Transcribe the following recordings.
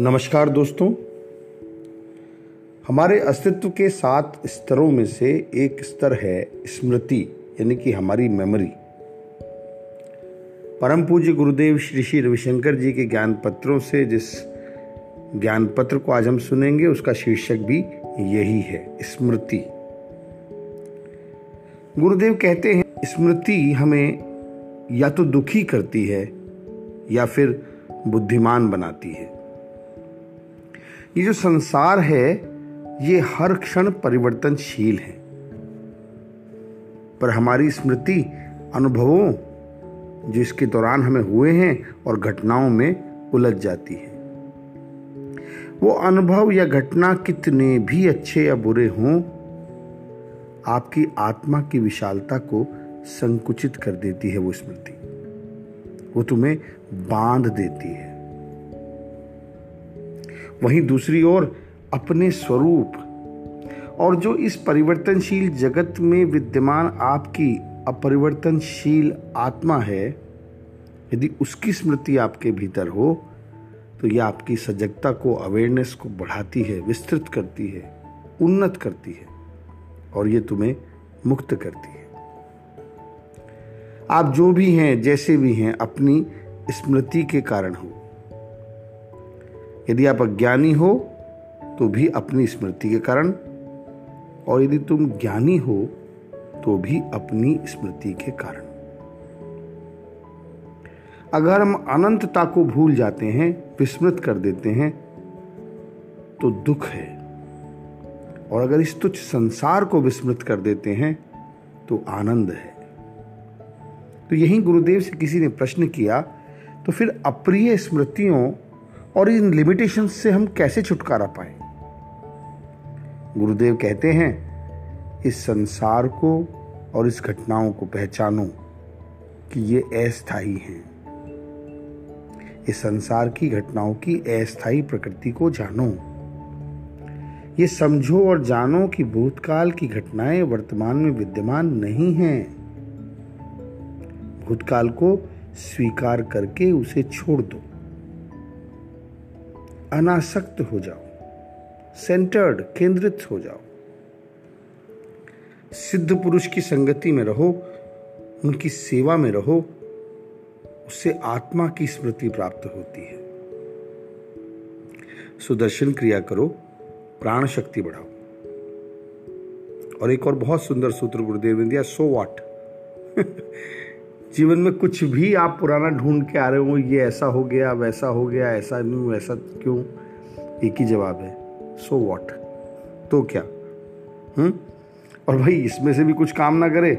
नमस्कार दोस्तों। हमारे अस्तित्व के सात स्तरों में से एक स्तर है स्मृति, यानी कि हमारी मेमोरी परम पूज्य गुरुदेव श्री श्री रविशंकर जी के ज्ञान पत्रों से जिस ज्ञान पत्र को आज हम सुनेंगे, उसका शीर्षक भी यही है, स्मृति। गुरुदेव कहते हैं, स्मृति हमें या तो दुखी करती है या फिर बुद्धिमान बनाती है। ये जो संसार है, ये हर क्षण परिवर्तनशील है। पर हमारी स्मृति अनुभवों जो इसके दौरान हमें हुए हैं और घटनाओं में उलझ जाती है। वो अनुभव या घटना कितने भी अच्छे या बुरे हों, आपकी आत्मा की विशालता को संकुचित कर देती है वो स्मृति। वो तुम्हें बाँध देती है। वहीं दूसरी ओर अपने स्वरूप। और जो इस परिवर्तनशील जगत में विद्यमान आपकी अपरिवर्तनशील आत्मा है, यदि उसकी स्मृति आपके भीतर हो तो यह आपकी सजगता को अवेयरनेस को बढ़ाती है, विस्तृत करती है, उन्नत करती है, और ये तुम्हें मुक्त करती है। आप जो भी हैं, जैसे भी हैं, अपनी स्मृति के कारण हो। यदि आप अज्ञानी हो तो भी अपनी स्मृति के कारण, और यदि तुम ज्ञानी हो तो भी अपनी स्मृति के कारण। अगर हम अनंतता को भूल जाते हैं, विस्मृत कर देते हैं तो दुख है। और अगर इस तुच्छ संसार को विस्मृत कर देते हैं तो आनंद है। तो यही गुरुदेव से किसी ने प्रश्न किया तो फिर अप्रिय स्मृतियों और इन लिमिटेशंस से हम कैसे छुटकारा पाए? गुरुदेव कहते हैं, इस संसार को और इस घटनाओं को पहचानो कि ये अस्थाई हैं। इस संसार की घटनाओं की अस्थाई प्रकृति को जानो। ये समझो और जानो कि भूतकाल की घटनाएँ वर्तमान में विद्यमान नहीं हैं। भूतकाल को स्वीकार करके उसे छोड़ दो। अनासक्त हो जाओ सेंटर्ड केंद्रित हो जाओ। सिद्ध पुरुष की संगति में रहो, उनकी सेवा में रहो, उससे आत्मा की स्मृति प्राप्त होती है। सुदर्शन क्रिया करो प्राण शक्ति बढ़ाओ। और एक और बहुत सुंदर सूत्र, गुरुदेव ने दिया सो वाट जीवन में कुछ भी आप पुराना ढूंढ के आ रहे हो, ये ऐसा हो गया, वैसा हो गया, ऐसा नहीं वैसा क्यों? एक ही जवाब है सो so वॉट तो क्या? हम्म? और भाई, इसमें से भी कुछ काम ना करे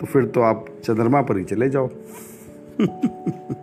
तो फिर तो आप चंद्रमा पर ही चले जाओ।